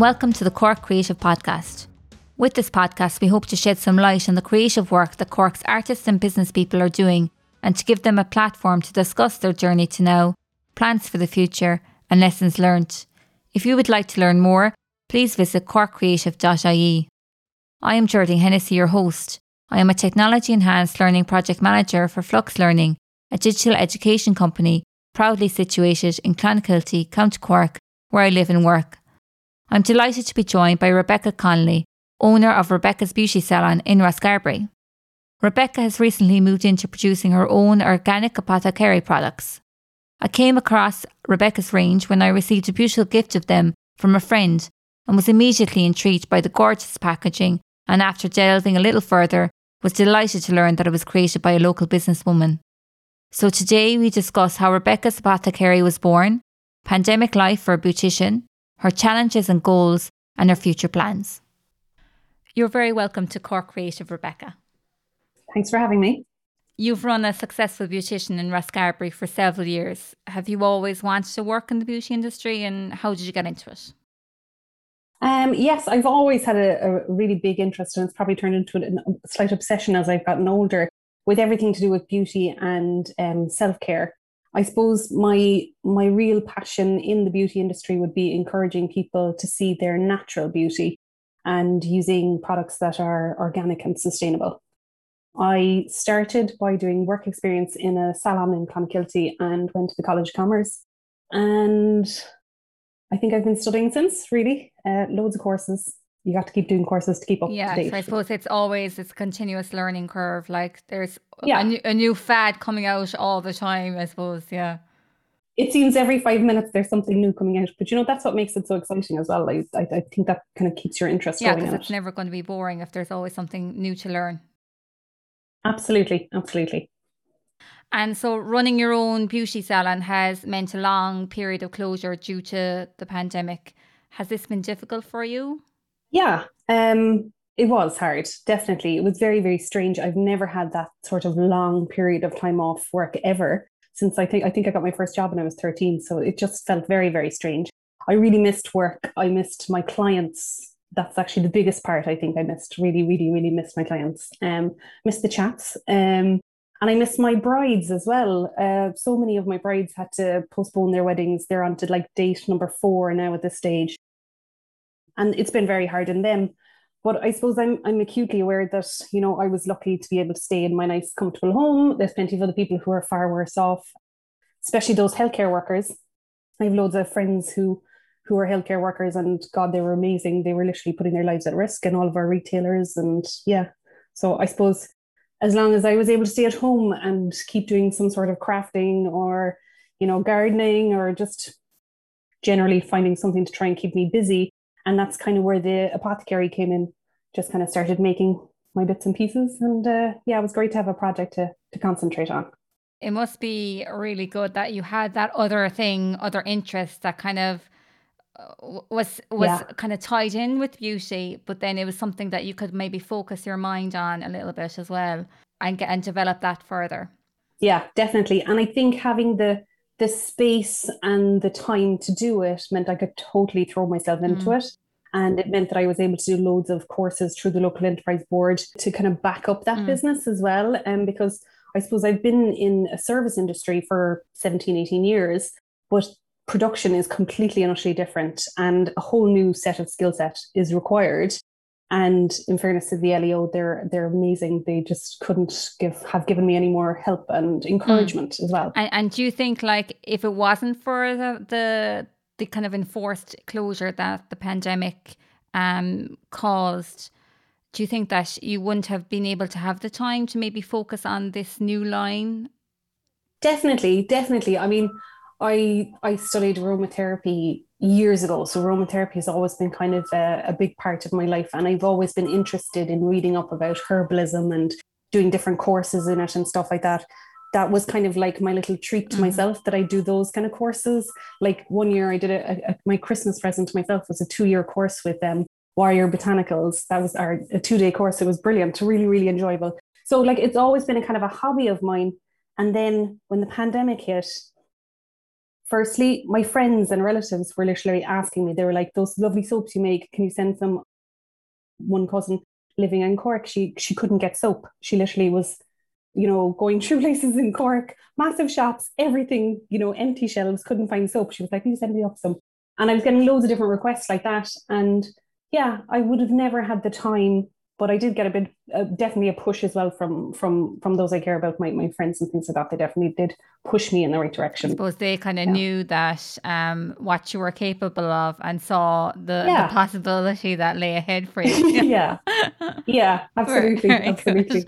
Welcome to the Cork Creative Podcast. With this podcast, we hope to shed some light on the creative work that Cork's artists and business people are doing and to give them a platform to discuss their journey to now, plans for the future, and lessons learnt. If you would like to learn more, please visit corkcreative.ie. I am Jordan Hennessy, your host. I am a technology enhanced learning project manager for Flux Learning, a digital education company proudly situated in Clonakilty, County Cork, where I live and work. I'm delighted to be joined by Rebecca Connolly, owner of Rebecca's Beauty Salon in Rosscarbery. Rebecca has recently moved into producing her own organic apothecary products. I came across Rebecca's range when I received a beautiful gift of them from a friend and was immediately intrigued by the gorgeous packaging and after delving a little further was delighted to learn that it was created by a local businesswoman. So today we discuss how Rebecca's apothecary was born, pandemic life for a beautician, her challenges and goals, and her future plans. You're very welcome to Cork Creative, Rebecca. Thanks for having me. You've run a successful beautician in Rosscarbery for several years. Have you always wanted to work in the beauty industry and how did you get into it? Um, yes, I've always had a, a, really big interest, and it's probably turned into a, slight obsession as I've gotten older with everything to do with beauty and um, self care. I suppose my my real passion in the beauty industry would be encouraging people to see their natural beauty and using products that are organic and sustainable. I started by doing work experience in a salon in Clonakilty and went to the College of Commerce. And I think I've been studying since, really, uh, loads of courses. You got to keep doing courses to keep up yeah, to date. I suppose it's always this continuous learning curve. Like there's yeah. a, new, a new fad coming out all the time, I suppose. Yeah it seems every five minutes there's something new coming out. But you know, that's what makes it so exciting as well. I, I, I think that kind of keeps your interest yeah, because it's never going to be boring if there's always something new to learn. Absolutely, absolutely. And so running your own beauty salon has meant a long period of closure due to the pandemic. Has this been difficult for you? Yeah, um, it was hard, definitely. It was very, very strange. I've never had that sort of long period of time off work ever since I think I think I got my first job when I was 13. So it just felt very, very strange. I really missed work. I missed my clients that's actually the biggest part I think I missed. Really, really, really missed my clients. Um, missed the chats. Um, and I missed my brides as well. Uh, so many of my brides had to postpone their weddings. They're on to like date number four now at this stage. And it's been very hard on them. But I suppose I'm I'm acutely aware that, you know, I was lucky to be able to stay in my nice, comfortable home. There's plenty of other people who are far worse off, especially those healthcare workers. I have loads of friends who who are healthcare workers and God, they were amazing. They were literally putting their lives at risk and all of our retailers. And yeah, so I suppose as long as I was able to stay at home and keep doing some sort of crafting or, you know, gardening or just generally finding something to try and keep me busy. And that's kind of where the apothecary came in, just kind of started making my bits and pieces. And uh, yeah, it was great to have a project to, to concentrate on. It must be really good that you had that other thing, other interest that kind of was was yeah. kind of tied in with beauty, but then it was something that you could maybe focus your mind on a little bit as well and get and develop that further. Yeah, definitely. And I think having the the space and the time to do it meant I could totally throw myself into mm. it. And it meant that I was able to do loads of courses through the local enterprise board to kind of back up that mm. business as well. And um, because I suppose I've been in a service industry for 17, 18 years, but production is completely and utterly different and a whole new set of skill set is required and in fairness to the leo they're they're amazing. They just couldn't give have given me any more help and encouragement mm. as well. And, and do you think like if it wasn't for the the the kind of enforced closure that the pandemic um caused do you think that you wouldn't have been able to have the time to maybe focus on this new line? Definitely definitely. I mean I I studied aromatherapy years ago, so aromatherapy has always been kind of a, a, big part of my life, and I've always been interested in reading up about herbalism and doing different courses in it and stuff like that. That was kind of like my little treat to mm-hmm. myself that I do those kind of courses. Like one year, I did a, a my Christmas present to myself was a two year course with them. Um, Warrior Botanicals. That was our a two day course. It was brilliant, really, really enjoyable. So like it's always been a kind of a hobby of mine. And then when the pandemic hit, Firstly, my friends and relatives were literally asking me, they were like, those lovely soaps you make, can you send some? One cousin living in Cork, she she couldn't get soap. She literally was, you know, going through places in Cork, massive shops, everything, you know, empty shelves, couldn't find soap. She was like, Can you send me up some? And I was getting loads of different requests like that. And yeah, I would have never had the time but I did get a bit, uh, definitely a push as well from from from those I care about, my my friends and things like that. They definitely did push me in the right direction. I suppose they kind of yeah. knew that um, what you were capable of and saw the, yeah. the possibility that lay ahead for you. yeah, yeah, absolutely, absolutely.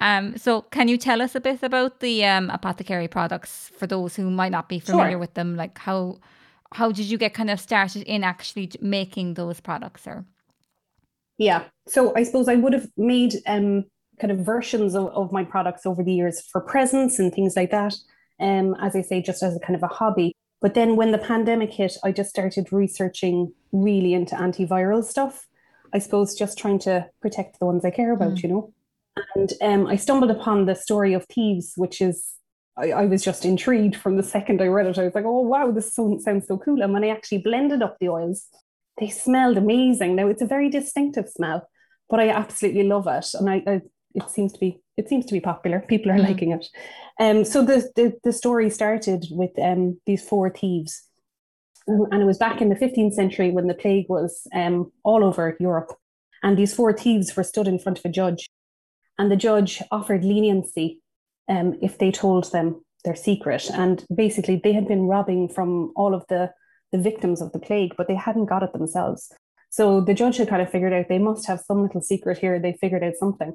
Um, so, can you tell us a bit about the um, apothecary products for those who might not be familiar sure. with them? Like how how did you get kind of started in actually making those products, or? Yeah. So I suppose I would have made um, kind of versions of, of my products over the years for presents and things like that. Um, as I say, just as a kind of a hobby. But then when the pandemic hit, I just started researching really into antiviral stuff. I suppose just trying to protect the ones I care about, mm. you know. And um, I stumbled upon the story of thieves, which is I, I, was just intrigued from the second I read it. I was like, oh wow, this sounds so cool. And when I actually blended up the oils, they smelled amazing. Now it's a very distinctive smell, but I absolutely love it, and I, I it seems to be it seems to be popular. People are mm. liking it. Um, so the, the the story started with um these four thieves, and it was back in the 15th century when the plague was um all over Europe, and these four thieves were stood in front of a judge, and the judge offered leniency, um if they told them their secret, and basically they had been robbing from all of the the victims of the plague, but they hadn't got it themselves. So the judge had kind of figured out they must have some little secret here. They figured out something.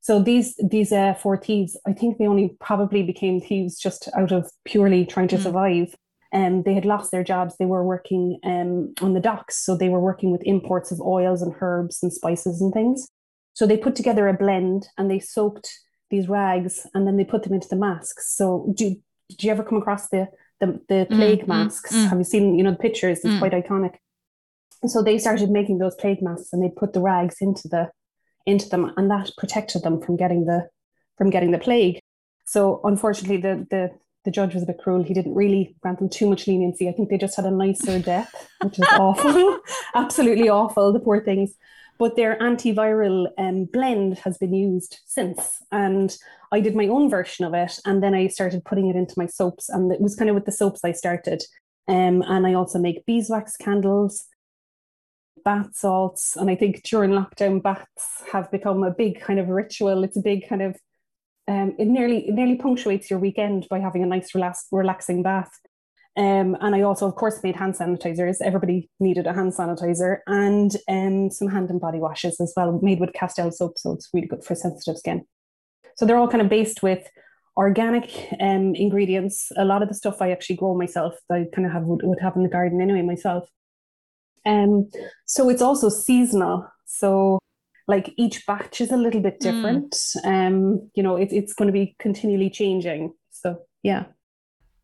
So these these uh, four thieves, I think they only probably became thieves just out of purely trying to mm. survive. And um, they had lost their jobs. They were working um, on the docks, so they were working with imports of oils and herbs and spices and things. So they put together a blend and they soaked these rags and then they put them into the masks. So do, did you ever come across the the, the mm, plague mm, masks. Mm, Have you seen, you know, the pictures? It's mm. quite iconic. so they started making those plague masks and they put the rags into the into them and that protected them from getting the from getting the plague. So unfortunately the the the judge was a bit cruel. He didn't really grant them too much leniency. I think they just had a nicer death, which is awful. Absolutely awful, the poor things but their antiviral um, blend has been used since. And I did my own version of it, and then I started putting it into my soaps, and it was kind of with the soaps I started. Um, and I also make beeswax candles, bath salts, and I think during lockdown, baths have become a big kind of ritual. It's a big kind of um, it nearly it nearly punctuates your weekend by having a nice relax, relaxing bath. Um, and I also, of course, made hand sanitizers. Everybody needed a hand sanitizer and um, some hand and body washes as well, made with Castile soap. So it's really good for sensitive skin. So they're all kind of based with organic um, ingredients. A lot of the stuff I actually grow myself. I kind of have would, would have in the garden anyway myself. Um, so it's also seasonal. So like each batch is a little bit hmm. different. Mm. Um, you know, it, it's going to be continually changing. So yeah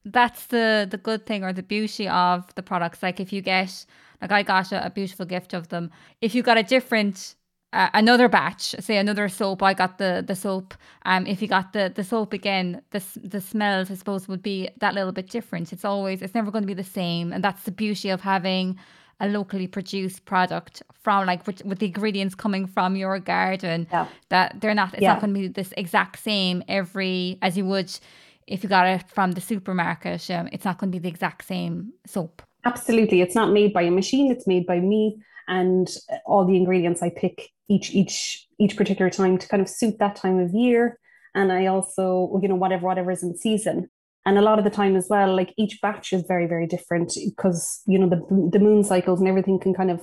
that's the the good thing or the beauty of the products. Like if you get like I got a, a beautiful gift of them. If you got a different uh, another batch, say another soap, I got the the soap. Um, if you got the the soap again, the the smells I suppose would be that little bit different. It's always it's never going to be the same, and that's the beauty of having a locally produced product from like with, with the ingredients coming from your garden. Yeah. That they're not it's yeah. not going to be this exact same every as you would if you got it from the supermarket, um, it's not going to be the exact same soap. Absolutely, it's not made by a machine; it's made by me, and all the ingredients I pick each each each particular time to kind of suit that time of year. And I also, you know, whatever whatever is in season. And a lot of the time as well, like each batch is very very different because you know the the moon cycles and everything can kind of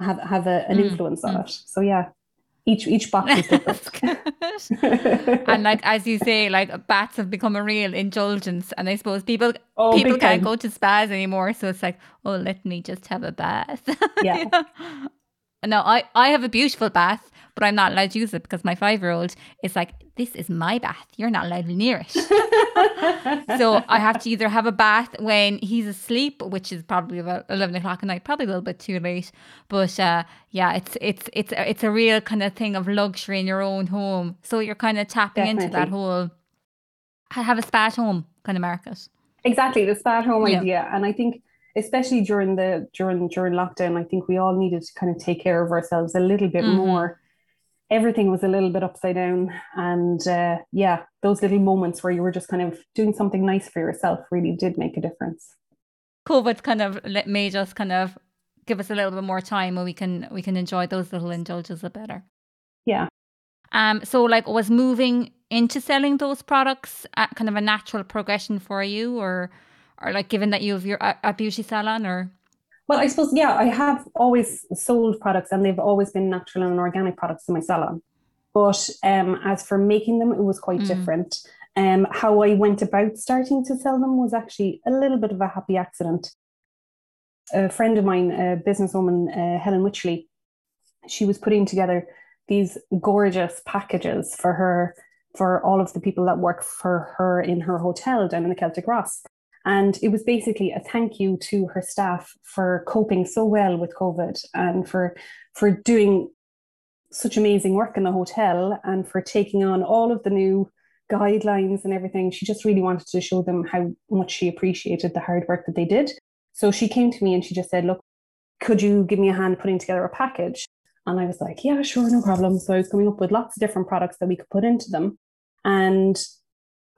have have a, an mm, influence mm. on it. So yeah, each each box is different. and like as you say, like bats have become a real indulgence, and I suppose people oh, people can't time. go to spas anymore, so it's like, oh, let me just have a bath. Yeah. No, I I have a beautiful bath, but I'm not allowed to use it because my five year old is like, this is my bath. You're not allowed near it. so I have to either have a bath when he's asleep, which is probably about eleven o'clock at night, probably a little bit too late. But uh, yeah, it's it's it's it's a real kind of thing of luxury in your own home. So you're kind of tapping Definitely. into that whole have a spa at home kind of market. exactly the spa at home yeah. idea. And I think especially during the during during lockdown, I think we all needed to kind of take care of ourselves a little bit mm-hmm. more. Everything was a little bit upside down, and uh, yeah, those little moments where you were just kind of doing something nice for yourself really did make a difference. COVID kind of made us kind of give us a little bit more time where we can we can enjoy those little indulgences a better. Yeah. Um. So, like, was moving into selling those products kind of a natural progression for you, or or like given that you have your a, a beauty salon, or? Well, I suppose yeah, I have always sold products, and they've always been natural and organic products in my salon. But um, as for making them, it was quite mm. different. Um, how I went about starting to sell them was actually a little bit of a happy accident. A friend of mine, a businesswoman, uh, Helen Witchley, she was putting together these gorgeous packages for her, for all of the people that work for her in her hotel down in the Celtic Ross. And it was basically a thank you to her staff for coping so well with COVID and for for doing such amazing work in the hotel and for taking on all of the new guidelines and everything. She just really wanted to show them how much she appreciated the hard work that they did. So she came to me and she just said, Look, could you give me a hand putting together a package? And I was like, Yeah, sure, no problem. So I was coming up with lots of different products that we could put into them. And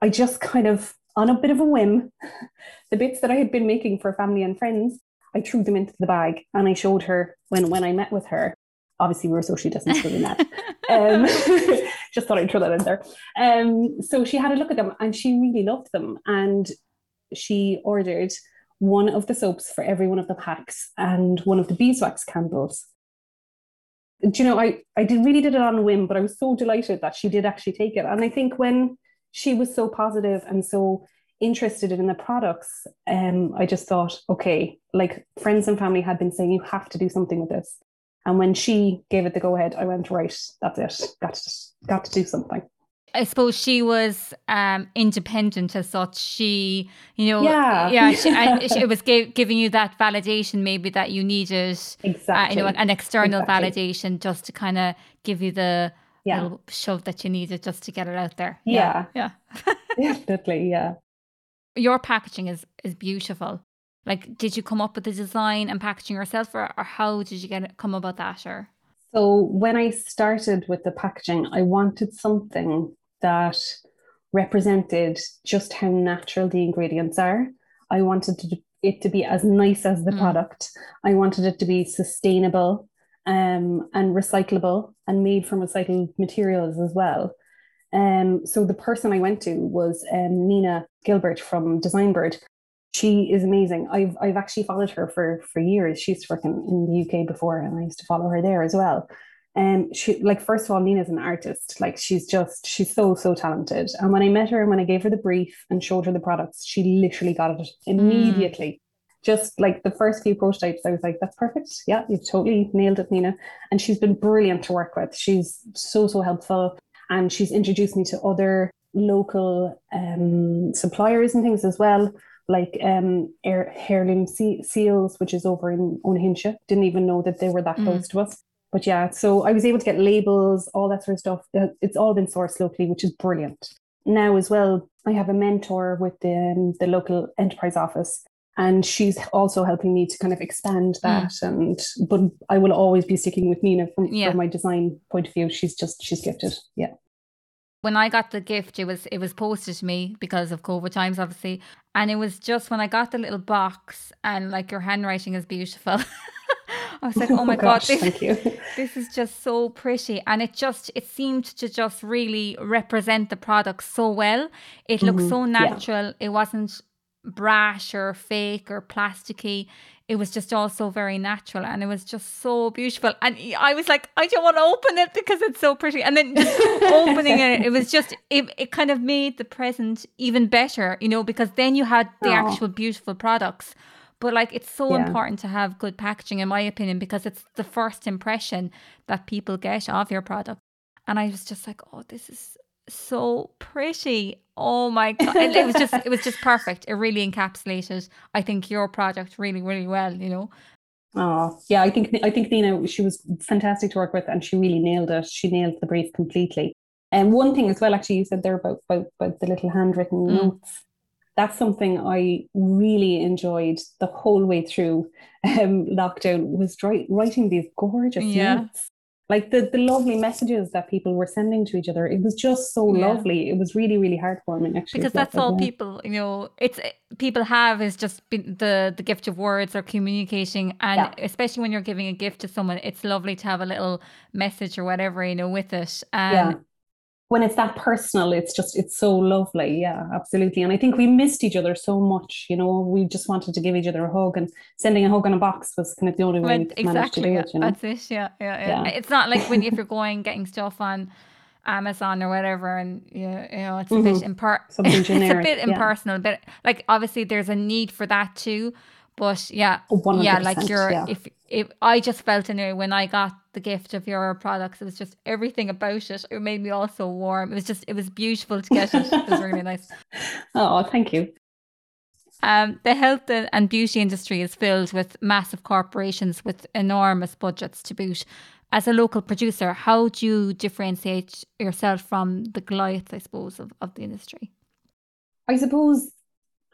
I just kind of, on a bit of a whim, the bits that I had been making for family and friends, I threw them into the bag and I showed her when when I met with her obviously we were socially distanced doing that. Um, just thought I'd throw that in there. Um, so she had a look at them and she really loved them. And she ordered one of the soaps for every one of the packs and one of the beeswax candles. Do you know, I, I did really did it on a whim, but I was so delighted that she did actually take it. And I think when she was so positive and so interested in the products, um, I just thought, okay, like friends and family had been saying, you have to do something with this. And when she gave it the go ahead, I went, right, that's it. Got to, got to do something. I suppose she was um, independent as such. She, you know, yeah, yeah, she, I, she, it was give, giving you that validation, maybe that you needed, exactly, uh, you know, an external exactly. validation just to kind of give you the yeah. little shove that you needed just to get it out there. Yeah, yeah, yeah. definitely, yeah. Your packaging is is beautiful. Like, did you come up with the design and packaging yourself, or, or how did you get it, come about that? Or so when I started with the packaging, I wanted something that represented just how natural the ingredients are. I wanted to, it to be as nice as the mm. product. I wanted it to be sustainable um, and recyclable and made from recycled materials as well. Um, so the person I went to was um, Nina Gilbert from Designbird, she is amazing. I've I've actually followed her for for years. She used to work in, in the UK before, and I used to follow her there as well. And um, she like first of all, Nina's an artist. Like she's just she's so so talented. And when I met her and when I gave her the brief and showed her the products, she literally got it immediately. Mm. Just like the first few prototypes, I was like, "That's perfect. Yeah, you've totally nailed it, Nina." And she's been brilliant to work with. She's so so helpful, and she's introduced me to other local um, suppliers and things as well like um Air, heirloom seals, which is over in Owenahincha. Didn't even know that they were that mm. close to us. But yeah, so I was able to get labels, all that sort of stuff. It's all been sourced locally, which is brilliant. Now as well, I have a mentor with the, um, the local enterprise office, and she's also helping me to kind of expand mm. that. Mm. And but I will always be sticking with Nina from, yeah. from my design point of view. She's just she's gifted. Yeah when I got the gift, it was it was posted to me because of COVID times, obviously, and it was just when I got the little box and like your handwriting is beautiful. I was like, oh my oh gosh, god, this, this is just so pretty, and it just it seemed to just really represent the product so well. It looked mm-hmm. so natural. Yeah. It wasn't brash or fake or plasticky it was just all so very natural and it was just so beautiful. And I was like, I don't want to open it because it's so pretty. And then just opening it, it was just, it, it kind of made the present even better, you know, because then you had the Aww. actual beautiful products. But like, it's so yeah. important to have good packaging, in my opinion, because it's the first impression that people get of your product. And I was just like, oh, this is so pretty. Oh my god. It, it was just it was just perfect. It really encapsulated I think your project really really well, you know. Oh, yeah, I think I think Nina she was fantastic to work with and she really nailed it. She nailed the brief completely. And one thing as well actually you said there about about, about the little handwritten mm. notes. that's something I really enjoyed the whole way through um, lockdown was writing these gorgeous yeah. notes like the the lovely messages that people were sending to each other it was just so yeah. lovely. It was really really heartwarming actually because that's all people you know it's people have is just the the gift of words or communicating. And yeah. especially when you're giving a gift to someone it's lovely to have a little message or whatever you know with it. Um, yeah when it's that personal, it's just it's so lovely. Yeah, absolutely. And I think we missed each other so much. You know, we just wanted to give each other a hug, and sending a hug in a box was kind of the only way we exactly, to do it. You know? That's it. Yeah, yeah, yeah. yeah. It's not like when if you're going getting stuff on Amazon or whatever, and you know, you know it's a mm-hmm. bit impar- it's a bit impersonal, yeah. but like obviously there's a need for that too. But yeah, yeah, like you're yeah. if if I just felt anyway when I got the gift of your products, it was just everything about it. It made me all so warm. It was just it was beautiful to get it. It was really nice. Oh, thank you. Um, the health and beauty industry is filled with massive corporations with enormous budgets to boot. As a local producer, how do you differentiate yourself from the Goliaths, I suppose, of, of the industry? I suppose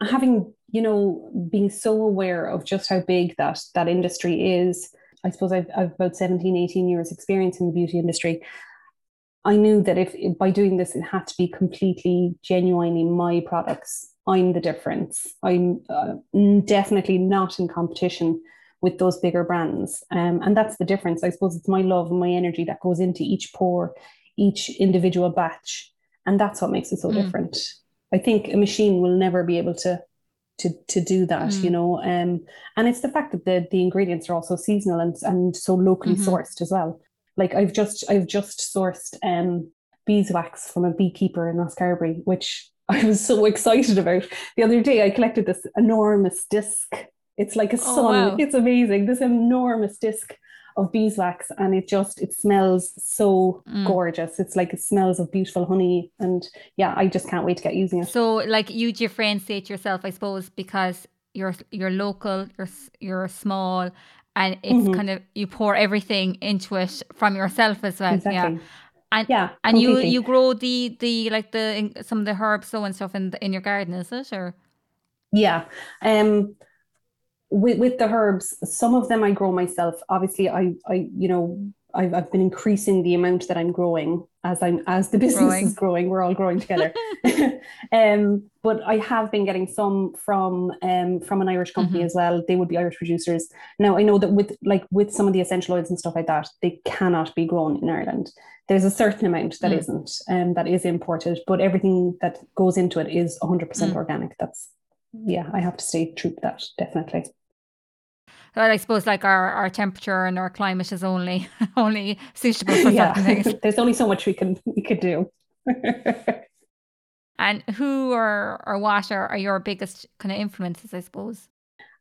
having you know being so aware of just how big that that industry is i suppose i've, I've about 17 18 years experience in the beauty industry. I knew that if, if by doing this it had to be completely genuinely my products. I'm the difference. I'm uh, definitely not in competition with those bigger brands. Um, and that's the difference. I suppose it's my love and my energy that goes into each pour each individual batch. And that's what makes it so mm. different. I think a machine will never be able to to to do that, mm. you know. Um, and it's the fact that the the ingredients are also seasonal and and so locally mm-hmm. sourced as well. Like I've just I've just sourced um beeswax from a beekeeper in Rosscarbery, which I was so excited about. The other day I collected this enormous disc. It's like a oh, sun. Wow. It's amazing. This enormous disc of beeswax and it just it smells so mm. gorgeous it's like it smells of beautiful honey and yeah i just can't wait to get using it so like you differentiate yourself i suppose because you're you're local you're you're small and it's mm-hmm. kind of you pour everything into it from yourself as well exactly. yeah and yeah and completely. you you grow the the like the some of the herbs so and stuff in the, in your garden is it or yeah um with, with the herbs, some of them I grow myself. Obviously, I, I you know, I've, I've been increasing the amount that I'm growing as I'm as the business growing. is growing. We're all growing together. um, but I have been getting some from um, from an Irish company mm-hmm. as well. They would be Irish producers. Now I know that with like with some of the essential oils and stuff like that, they cannot be grown in Ireland. There's a certain amount that mm. not um, that is imported, but everything that goes into it is 100% mm. organic. That's yeah, I have to stay true to that definitely. Well, I suppose like our, our temperature and our climate is only only suitable for yeah. certain things. There's only so much we can we could do. and who or or what are, are your biggest kind of influences, I suppose?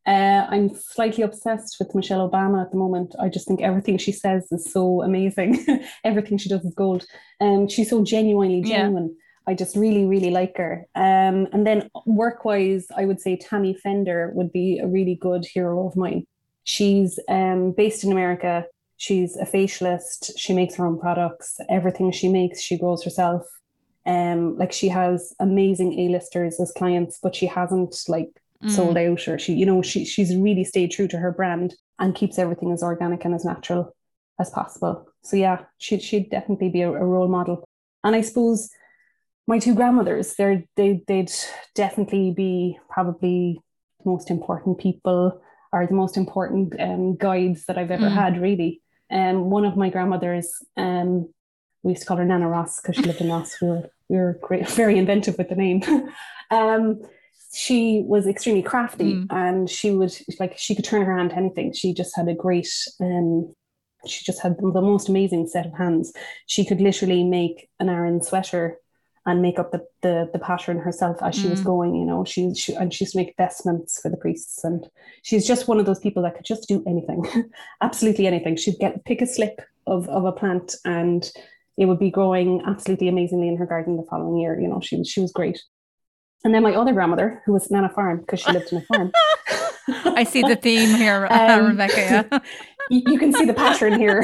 Uh, I'm slightly obsessed with Michelle Obama at the moment. I just think everything she says is so amazing. everything she does is gold. And um, she's so genuinely genuine. I just really, really like her. Um, and then work wise, I would say Tammy Fender would be a really good hero of mine. She's um, based in America. She's a facialist. She makes her own products. Everything she makes, she grows herself. Um, like she has amazing A-listers as clients, but she hasn't like mm. sold out or she, you know, she she's really stayed true to her brand and keeps everything as organic and as natural as possible. So yeah, she'd she'd definitely be a, a role model. And I suppose my two grandmothers, they're they they'd definitely be probably the most important people are the most important um, guides that I've ever mm. had, really. Um, one of my grandmothers, um, we used to call her Nana Ross because she lived in Ross. We were, we were great, very inventive with the name. um, she was extremely crafty mm. and she would like she could turn her hand to anything. She just had a great um, she just had the most amazing set of hands. She could literally make an Aran sweater and make up the, the, the pattern herself as she mm. was going, you know, she, she, and she used to make vestments for the priests. And she's just one of those people that could just do anything, absolutely anything. She'd get, pick a slip of, of a plant and it would be growing absolutely amazingly in her garden the following year. You know, she was, she was great. And then my other grandmother, who was Nana Farm, because she lived in a farm. I see the theme here, um, Rebecca. Yeah. you, you, can see the pattern here.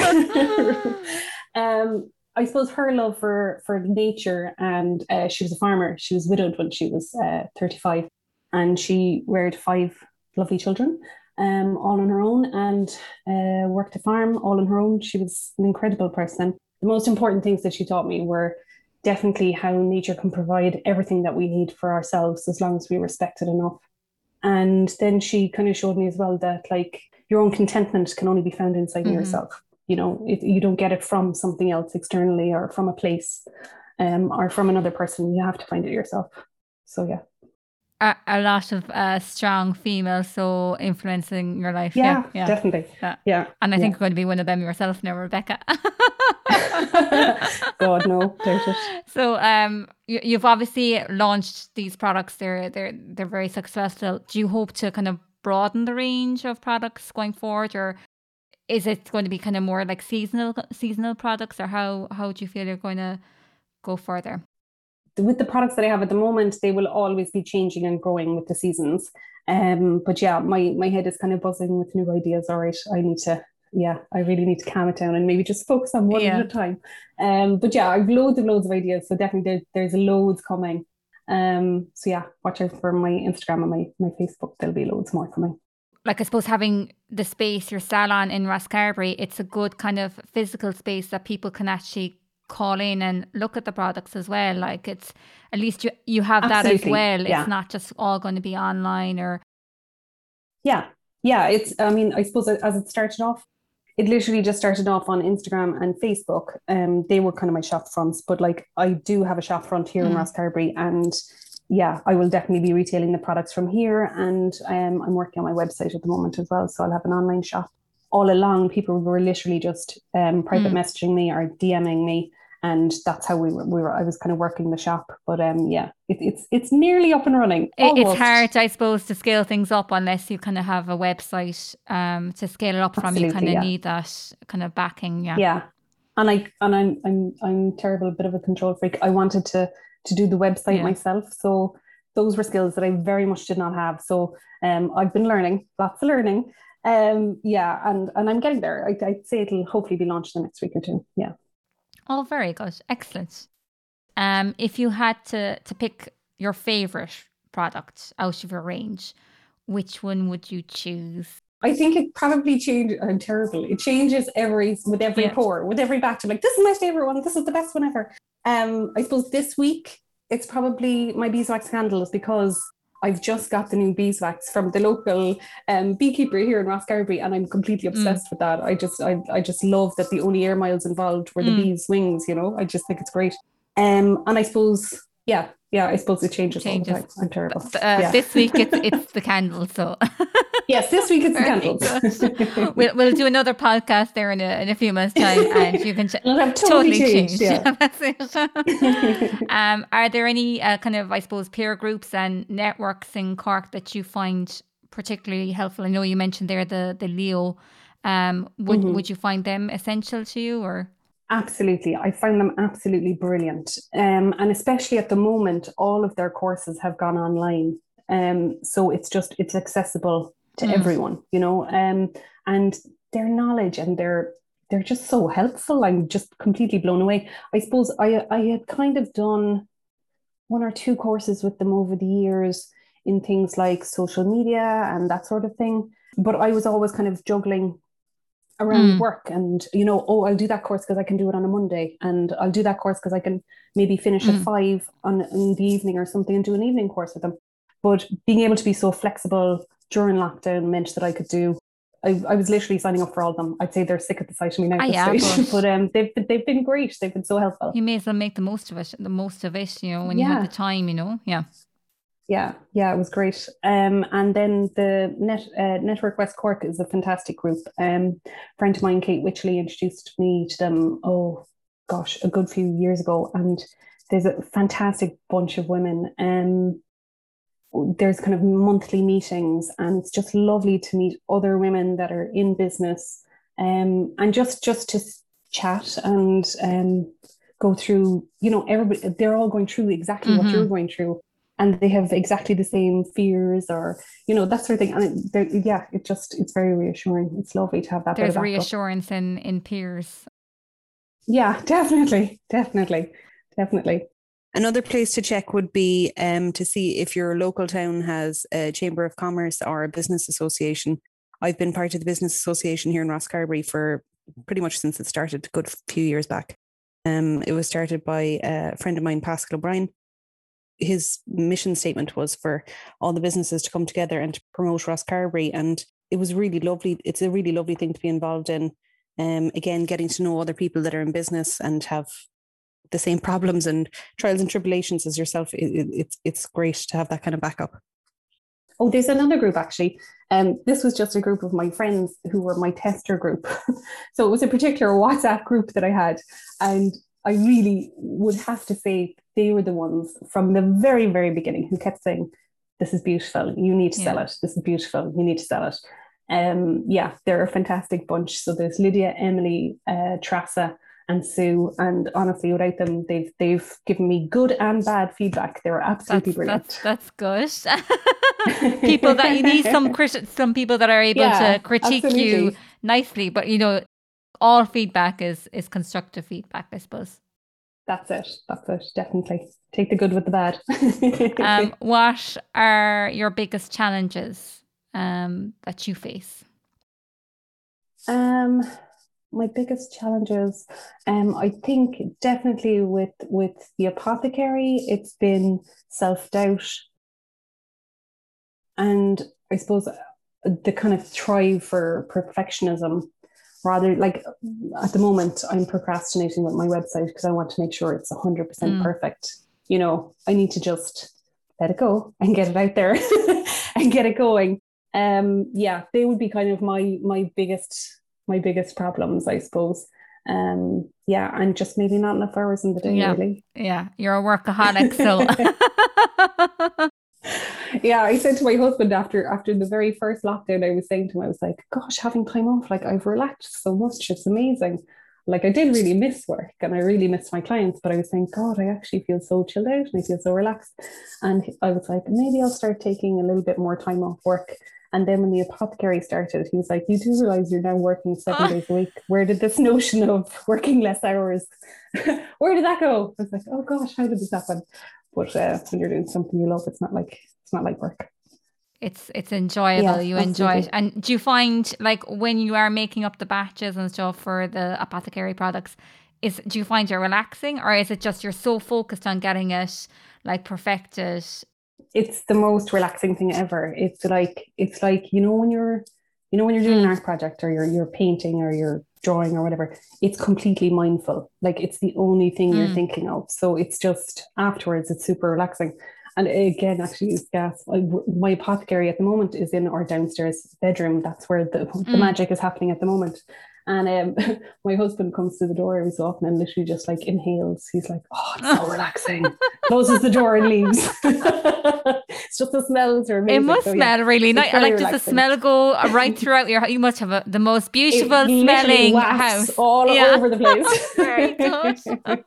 um, I suppose her love for for nature and uh, she was a farmer. She was widowed when she was uh, 35. and she reared five lovely children, um, all on her own, and uh, worked a farm all on her own. She was an incredible person. The most important things that she taught me were definitely how nature can provide everything that we need for ourselves as long as we respect it enough. And then she kind of showed me as well that like your own contentment can only be found inside mm-hmm. yourself. You know, it, you don't get it from something else externally or from a place um, or from another person. You have to find it yourself. So yeah a, a lot of uh, strong females so influencing your life. Yeah, yeah, yeah. definitely. Yeah. yeah. And I think you're going to be one of them yourself now, Rebecca. God, no, doubt it. So, um, you, you've obviously launched these products. They're they're they're very successful. Do you hope to kind of broaden the range of products going forward, or is it going to be kind of more like seasonal seasonal products, or how how do you feel you're going to go further? with the products that I have at the moment, they will always be changing and growing with the seasons. Um, but yeah, my my head is kind of buzzing with new ideas. All right, I need to yeah, I really need to calm it down and maybe just focus on one yeah. at a time. Um, but yeah, I've loads and loads of ideas. So definitely there, there's loads coming. Um, so yeah, watch out for my Instagram and my, my Facebook. There'll be loads more coming. Like I suppose having the space, your salon in Rosscarbery, it's a good kind of physical space that people can actually call in and look at the products as well. Like it's at least you you have Absolutely. that as well. Yeah. It's not just all going to be online or Yeah. Yeah. It's I mean, I suppose as it started off, it literally just started off on Instagram and Facebook. Um they were kind of my shop fronts, but like I do have a shop front here mm. in Rosscarbery and yeah, I will definitely be retailing the products from here and um, I'm working on my website at the moment as well. So I'll have an online shop all along people were literally just um, private mm. messaging me or DMing me and that's how we were, we were I was kind of working the shop but um yeah it, it's it's nearly up and running almost. it's hard I suppose to scale things up unless you kind of have a website um to scale it up Absolutely, from you kind of yeah. need that kind of backing yeah yeah and I and I'm I'm I'm terrible a bit of a control freak I wanted to to do the website yeah. myself so those were skills that I very much did not have so um I've been learning lots of learning um yeah and and I'm getting there I, I'd say it'll hopefully be launched the next week or two yeah Oh, very good. Excellent. Um, if you had to, to pick your favorite product out of your range, which one would you choose? I think it probably changes. I'm terrible. It changes every with every yeah. pour, with every batch. I'm like, this is my favorite one. This is the best one ever. Um, I suppose this week it's probably my beeswax candles because I've just got the new beeswax from the local um, beekeeper here in Rosscarbery, and I'm completely mm. obsessed mm. with that. I just, I, I just love that the only air miles involved were the mm. bees' wings. You know, I just think it's great. Um, and I suppose, yeah, yeah, I suppose it changes, changes. all the time. I'm terrible. Uh, yeah. This week it's it's the candles. So yes, this week it's candles. we'll we'll do another podcast there in a in a few months' time, and you can ch- totally, totally change. Yeah. that's it. um, are there any uh, kind of I suppose peer groups and networks in Cork that you find particularly helpful? I know you mentioned there the the Leo. Um, would mm-hmm. would you find them essential to you or? Absolutely. I find them absolutely brilliant. Um, and especially at the moment, all of their courses have gone online. Um, so it's just, it's accessible to mm. everyone, you know, um, and their knowledge and their, they're just so helpful. I'm just completely blown away. I suppose I, I had kind of done one or two courses with them over the years in things like social media and that sort of thing. But I was always kind of juggling around mm. work and you know oh i'll do that course because i can do it on a monday and i'll do that course because i can maybe finish mm. at five on in the evening or something and do an evening course with them but being able to be so flexible during lockdown meant that i could do I, I was literally signing up for all of them. I'd say they're sick at the sight of me now. Yeah, but, but um, they've they've been great. They've been so helpful. You may as well make the most of it. The most of it, you know, when yeah. you have the time, you know. Yeah yeah, yeah, it was great. Um, and then the Net uh, Network West Cork is a fantastic group. Um, a friend of mine, Kate Witchley, introduced me to them. Oh gosh, a good few years ago, and there's a fantastic bunch of women. Um, there's kind of monthly meetings, and it's just lovely to meet other women that are in business, um, and just just to chat and um, go through. You know, everybody they're all going through exactly mm-hmm. what you're going through and they have exactly the same fears or you know that sort of thing and it, yeah it just it's very reassuring it's lovely to have that there's reassurance in in peers yeah definitely definitely definitely Another place to check would be um, to see if your local town has a chamber of commerce or a business association. I've been part of the business association here in Rosscarbery for pretty much since it started, a good few years back. Um, it was started by a friend of mine, Pascal O'Brien. His mission statement was for all the businesses to come together and to promote Rosscarbery. And it was really lovely. It's a really lovely thing to be involved in. Um, again, getting to know other people that are in business and have the same problems and trials and tribulations as yourself. It, it, it's it's great to have that kind of backup. Oh, there's another group actually. Um, this was just a group of my friends who were my tester group. so it was a particular WhatsApp group that I had, and I really would have to say they were the ones from the very very beginning who kept saying, "This is beautiful. You need to yeah. sell it. This is beautiful. You need to sell it." Um, yeah, they're a fantastic bunch. So there's Lydia, Emily, uh, Treasa, and Sue. And honestly, without them, they've they've given me good and bad feedback. They were absolutely that's, brilliant. That's, that's good. people that you need some crit- some people that are able yeah, to critique absolutely. you nicely, but you know, all feedback is is constructive feedback, I suppose. That's it. That's it. Definitely take the good with the bad. um, what are your biggest challenges um, that you face? Um, my biggest challenges, um, I think definitely with with the apothecary, it's been self doubt, and I suppose the kind of thrive for perfectionism. Rather, like at the moment, I'm procrastinating with my website because I want to make sure it's hundred mm. percent perfect. You know, I need to just let it go and get it out there and get it going. Um, yeah, they would be kind of my my biggest my biggest problems, I suppose. Um, yeah, and just maybe not enough hours in the day, yeah. really. Yeah, you're a workaholic, so. yeah, I said to my husband after after the very first lockdown, I was saying to him, I was like, "Gosh, having time off, like I've relaxed so much. It's amazing." Like I did really miss work and I really miss my clients, but I was saying, God, I actually feel so chilled out and I feel so relaxed. And I was like, maybe I'll start taking a little bit more time off work and then when the apothecary started, he was like, You do realize you're now working seven days a week. Where did this notion of working less hours, where did that go? I was like, Oh gosh, how did this happen? But uh, when you're doing something you love, it's not like it's not like work. It's it's enjoyable. Yeah, you enjoy it. And do you find like when you are making up the batches and stuff for the apothecary products, is do you find you're relaxing or is it just you're so focused on getting it like perfected it's the most relaxing thing ever. It's like it's like you know when you're you know when you're doing an art project or you're you're painting or you're drawing or whatever, it's completely mindful. Like it's the only thing mm. you're thinking of. So it's just afterwards, it's super relaxing. And again, actually, gas. My apothecary at the moment is in our downstairs bedroom. That's where the, mm. the magic is happening at the moment. And um, my husband comes to the door every so often and literally just like inhales. He's like, "Oh, it's so relaxing." Closes the door and leaves. it's just the smells are amazing. It must so, smell yeah, really nice. Like, relaxing. does the smell go right throughout your? house? You must have a, the most beautiful smelling house all yeah. over the place. Very good.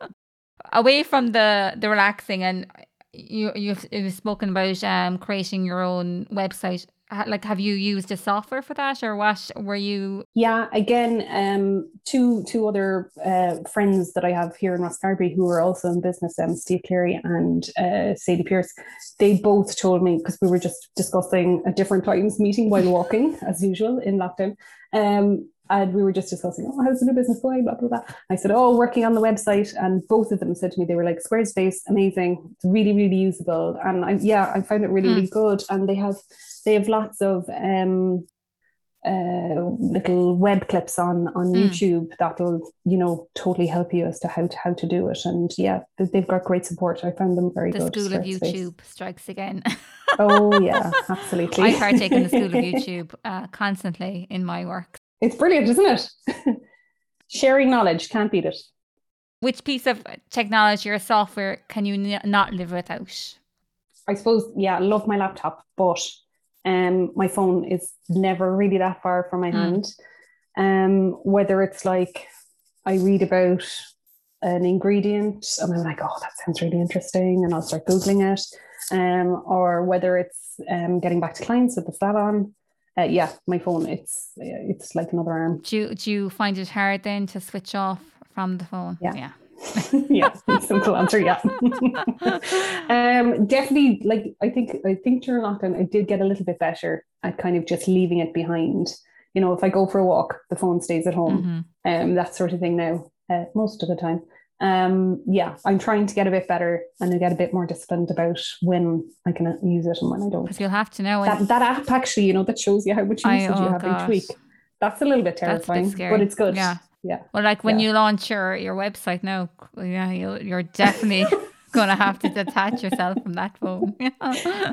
Away from the the relaxing and you you've, you've spoken about um creating your own website like have you used a software for that or what were you? Yeah again um two two other uh, friends that i have here in Rosscarbery who are also in business um steve cleary and uh, sadie pierce they both told me because we were just discussing at different times meeting while walking as usual in lockdown um and we were just discussing, oh, how's the new business going? Blah, blah, blah. I said, oh, working on the website. And both of them said to me, they were like, Squarespace, amazing. It's really, really usable. And I, yeah, I found it really, mm. really good. And they have they have lots of um, uh, little web clips on on mm. YouTube that'll you know totally help you as to how to how to do it. And yeah, they've got great support. I found them very the good. The school of YouTube strikes again. oh yeah, absolutely. I partake in the school of YouTube uh, constantly in my work. It's brilliant, isn't it? Sharing knowledge can't beat it. Which piece of technology or software can you n- not live without? I suppose, yeah, I love my laptop, but um, my phone is never really that far from my mm. hand. Um, whether it's like I read about an ingredient and I'm like, oh, that sounds really interesting, and I'll start googling it. Um, or whether it's um, getting back to clients with the salon. Uh, yeah, my phone, it's it's like another arm. Do you, do you find it hard then to switch off from the phone? Yeah, yeah, yeah, simple answer. Yeah. um, definitely. Like I think I think during lockdown I did get a little bit better at kind of just leaving it behind. You know, if I go for a walk, the phone stays at home. Mm-hmm. Um, that sort of thing now. Uh, most of the time. Um, yeah, I'm trying to get a bit better and to get a bit more disciplined about when I can use it and when I don't. Because you'll have to know that, that app actually, you know, that shows you how much usage oh, you have gosh. each week. That's a little bit terrifying, but it's good. Yeah. Yeah. Well, like when yeah. you launch your, your website now, yeah, you you're definitely to have to detach yourself from that phone.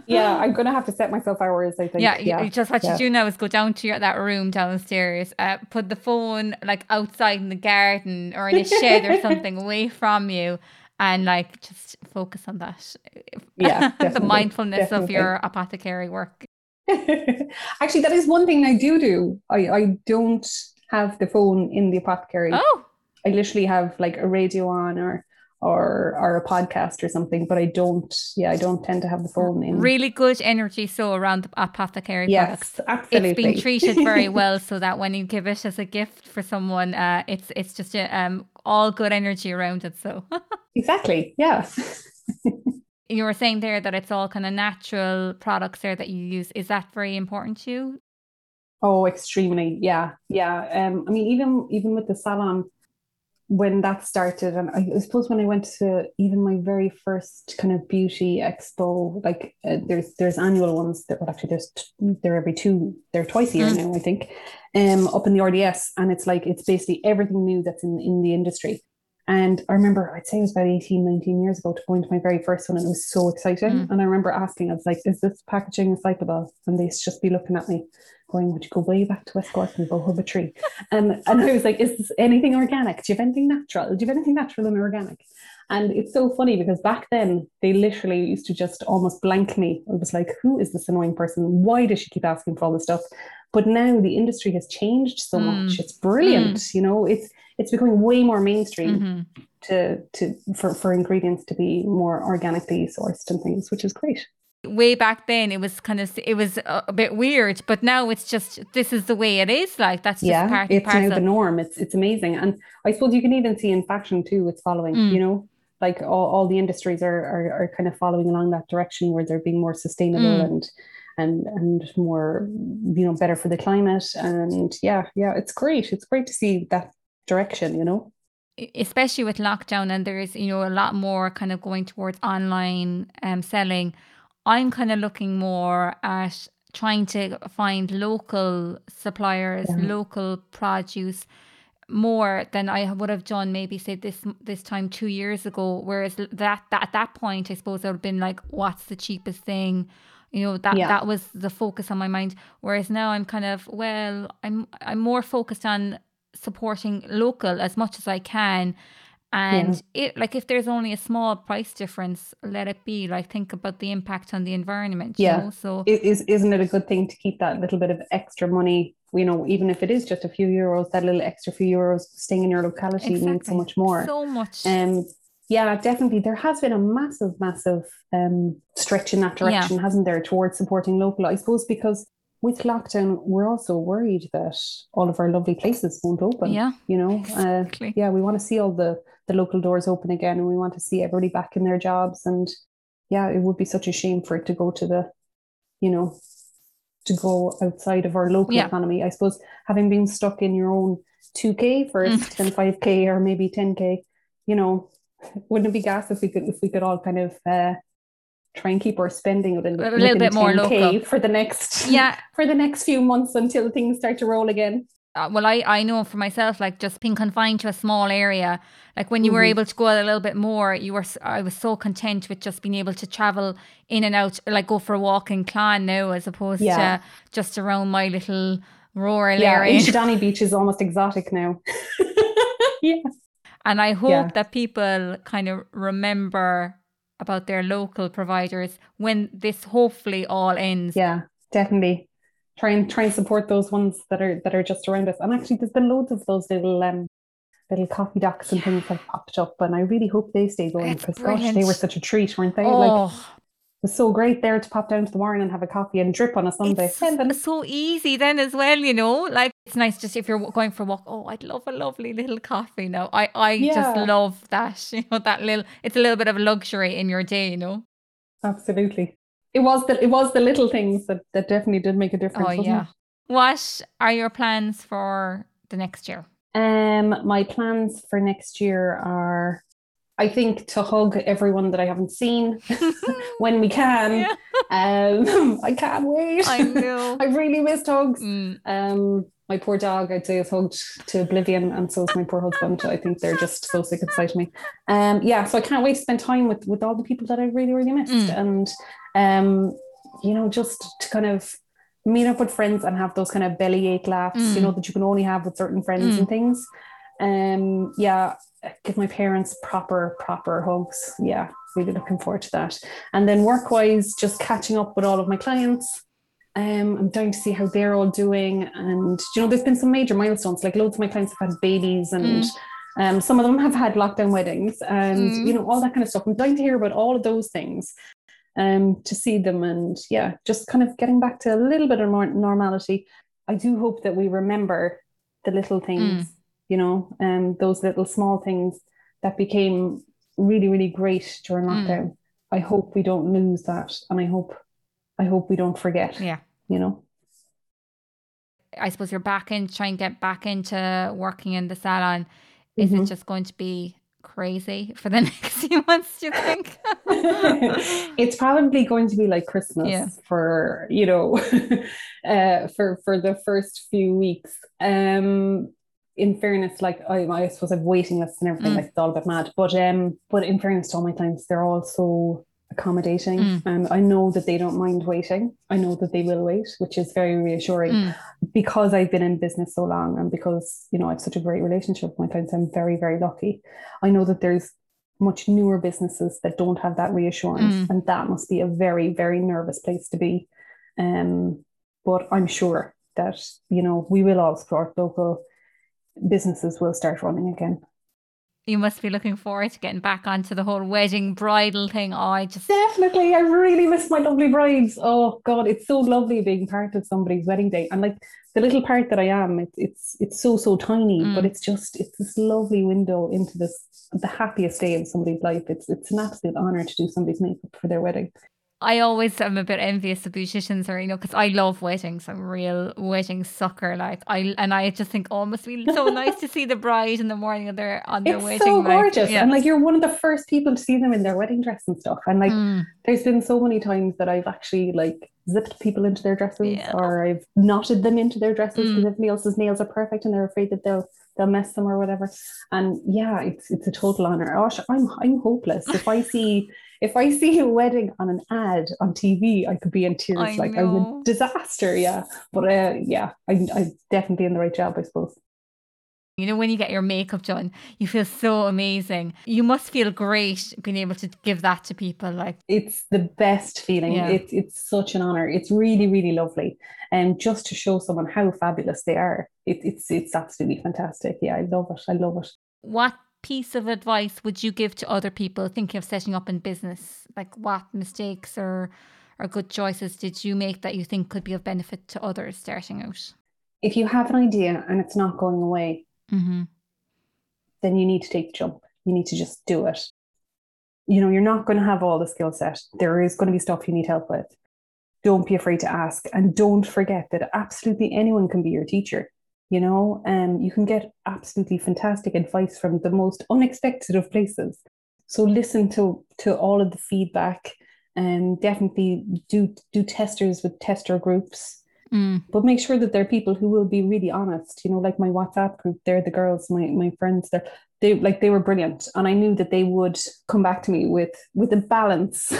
yeah, I'm to have to set myself hours, I think. Yeah, yeah. Just what yeah. you do now is go down to your, that room downstairs, uh, put the phone like outside in the garden or in a shed or something away from you and like just focus on that. Yeah, the mindfulness definitely. of your apothecary work. Actually, that is one thing I do do. I, I don't have the phone in the apothecary. Oh. I literally have like a radio on or or or a podcast or something, but I don't. Yeah, I don't tend to have the phone in. Really good energy so around the apothecary yes, products. absolutely. It's been treated very well, so that when you give it as a gift for someone, uh, it's it's just a, um all good energy around it. So exactly, yeah. you were saying there that it's all kind of natural products there that you use. Is that very important to you? Oh, extremely. Yeah. Yeah. Um, I mean, even even with the salon, when that started, and I suppose when I went to even my very first kind of beauty expo, like uh, there's there's annual ones that well actually there's they're every two they're twice a year mm. now I think, um up in the RDS, and it's like it's basically everything new that's in in the industry. And I remember, I'd say it was about 18, 19 years ago to go into my very first one, and it was so exciting. Mm. And I remember asking, I was like, is this packaging recyclable? And they'd just be looking at me, going, would you go way back to West Cork and go hub a tree? And, and I was like, is this anything organic? Do you have anything natural? Do you have anything natural and organic? And it's so funny because back then they literally used to just almost blank me. I was like, who is this annoying person? Why does she keep asking for all this stuff? But now the industry has changed so mm. much. It's brilliant. Mm. You know, it's it's becoming way more mainstream mm-hmm. to to for, for ingredients to be more organically sourced and things, which is great. Way back then, it was kind of it was a bit weird, but now it's just this is the way it is. Like that's yeah, part it's now the norm. It's it's amazing, and I suppose you can even see in fashion too. It's following. Mm. You know, like all, all the industries are, are are kind of following along that direction where they're being more sustainable mm. and and and more you know better for the climate and yeah yeah it's great it's great to see that direction, you know? Especially with lockdown and there's, you know, a lot more kind of going towards online um, selling. I'm kind of looking more at trying to find local suppliers, yeah. local produce more than I would have done maybe say this this time two years ago. Whereas that, that at that point I suppose I would have been like, what's the cheapest thing? You know, that yeah. that was the focus on my mind. Whereas now I'm kind of, well, I'm I'm more focused on supporting local as much as I can. And yeah. it like if there's only a small price difference, let it be. Like think about the impact on the environment. Yeah. Know? So is isn't it a good thing to keep that little bit of extra money? You know, even if it is just a few euros, that little extra few euros staying in your locality exactly. means so much more. So much. Um yeah, definitely. There has been a massive, massive um stretch in that direction, yeah. hasn't there, towards supporting local? I suppose because with lockdown, we're also worried that all of our lovely places won't open. Yeah. You know, exactly. uh, yeah, we want to see all the, the local doors open again and we want to see everybody back in their jobs. And yeah, it would be such a shame for it to go to the, you know, to go outside of our local yeah. economy. I suppose having been stuck in your own 2K first, mm. then 5K or maybe 10K, you know, wouldn't it be gas if we could, if we could all kind of, uh, try and keep our spending a little, a little bit more local for the next yeah for the next few months until things start to roll again uh, well I, I know for myself like just being confined to a small area like when you mm-hmm. were able to go out a little bit more you were i was so content with just being able to travel in and out like go for a walk in Clon now as opposed yeah. to just around my little rural yeah, area Inchydoney beach is almost exotic now yeah and i hope yeah. that people kind of remember about their local providers when this hopefully all ends. Yeah, definitely. Try and try and support those ones that are that are just around us. And actually there's been loads of those little um little coffee docks and things that popped up and I really hope they stay going because gosh, they were such a treat, weren't they? Oh. Like it was so great there to pop down to the morning and have a coffee and drip on a Sunday. It's so easy then as well, you know. Like it's nice just if you're going for a walk. Oh, I'd love a lovely little coffee. No, I I Yeah. just love that. You know that little. It's a little bit of a luxury in your day. You know. Absolutely. It was the it was the little things that, that definitely did make a difference. Oh yeah. What are your plans for the next year? Um, my plans for next year are, I think, to hug everyone that I haven't seen when we can. Yeah. Um, I can't wait. I know. I really missed hugs. Mm, Um, my poor dog, I'd say, is hugged to oblivion, and so is my poor husband. I think they're just so sick and sight of me. Um, yeah, so I can't wait to spend time with with all the people that I really, really missed, Mm. and um, you know, just to kind of meet up with friends and have those kind of bellyache laughs, Mm. you know, that you can only have with certain friends Mm. and things. Um, yeah, give my parents proper, proper hugs. Yeah, really looking forward to that. And then work wise, just catching up with all of my clients. Um, I'm dying to see how they're all doing. And you know, there's been some major milestones. Like loads of my clients have had babies, and um, some of them have had lockdown weddings, and Mm. you know, all that kind of stuff. I'm dying to hear about all of those things. Um, to see them, and yeah, just kind of getting back to a little bit of more normality. I do hope that we remember the little things, you know, um, those little small things that became really, really great during Mm. lockdown. I hope we don't lose that, and I hope, I hope we don't forget. yeah. You know. I suppose you're back in trying to get back into working in the salon. Is it Mhm. just going to be crazy for the next few months, do you think? it's probably going to be like Christmas Yeah. for you know uh for for the first few weeks um in fairness like I, I suppose I've waiting lists and everything Mm. like it's all a bit mad but um but in fairness to all my clients they're all so accommodating Mm. and I know that they don't mind waiting I know that they will wait which is very reassuring Mm, because I've been in business so long and because you know I have such a great relationship with my clients, I'm very, very lucky. I know that there's much newer businesses that don't have that reassurance, Mm. and that must be a very, very nervous place to be. Um, but I'm sure that you know we will all support local businesses will start running again. You must be looking forward to getting back onto the whole wedding bridal thing. Oh, I just Definitely, I really miss my lovely brides. Oh God, it's so lovely being part of somebody's wedding day, and like the little part that I am, it's it's it's so so tiny, Mm. but it's just it's this lovely window into this the happiest day of somebody's life. It's it's an absolute honor to do somebody's makeup for their wedding. I always am a bit envious of beauticians, or you know, because I love weddings. I'm a real wedding sucker. Like I and I just think, oh, must be so nice to see the bride in the morning of their on their It's wedding. so like, gorgeous, yeah. and like you're one of the first people to see them in their wedding dress and stuff. And like, Mm, there's been so many times that I've actually like zipped people into their dresses, Yeah. or I've knotted them into their dresses Mm. because everybody else's nails are perfect and they're afraid that they'll they'll mess them or whatever. And yeah, it's it's a total honor. Gosh, I'm I'm hopeless. If I see if I see a wedding on an ad on TV, I could be in tears. I like I'm a disaster. Yeah, but uh, yeah, I'm I'm definitely in the right job, I suppose. You know, when you get your makeup done, you feel so amazing. You must feel great being able to give that to people. Like, It's the best feeling. Yeah. It's it's such an honor. It's really really lovely, and just to show someone how fabulous they are, it, it's it's absolutely fantastic. Yeah, I love it. I love it. what piece of advice would you give to other people thinking of setting up in business? Like, what mistakes or or good choices did you make that you think could be of benefit to others starting out? If you have an idea and it's not going away, Mm-hmm. then you need to take the jump. You need to just do it. You know, you're not going to have all the skill set. There is going to be stuff you need help with. Don't be afraid to ask. And don't forget that absolutely anyone can be your teacher. You know, and you can get absolutely fantastic advice from the most unexpected of places. So listen to to all of the feedback and definitely do do testers with tester groups Mm. but make sure that they're people who will be really honest you know like my whatsapp group they're the girls my, my friends they're they like they were brilliant and i knew that they would come back to me with with a balance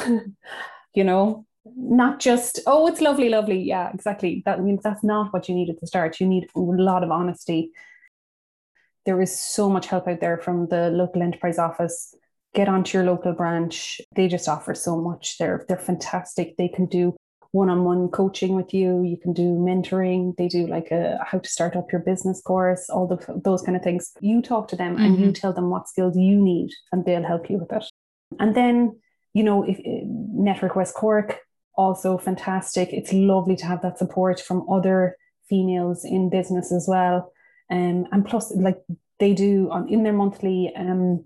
you know not just oh it's lovely lovely. Yeah exactly. That means that's not what you need at the start. You need a lot of honesty. There is so much help out there from the local enterprise office. Get onto your local branch. They just offer so much. They're they're fantastic. They can do one-on-one coaching with you. You can do mentoring. They do like a how to start up your business course all the, those kind of things. You talk to them and you mm-hmm. tell them what skills you need and they'll help you with it. And then you know if eh, network west cork also fantastic it's lovely to have that support from other females in business as well. Um, and plus, like they do on in their monthly um,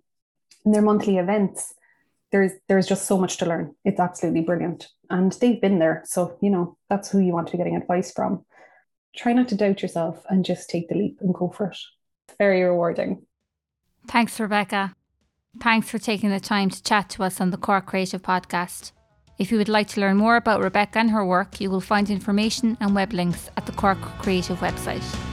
in their monthly events, there's there's just so much to learn. It's absolutely brilliant, and they've been there, so you know that's who you want to be getting advice from. Try not to doubt yourself and just take the leap and go for it. It's very rewarding. Thanks, Rebecca. Thanks for taking the time to chat to us on the Cork Creative Podcast. If you would like to learn more about Rebecca and her work, you will find information and web links at the Cork Creative website.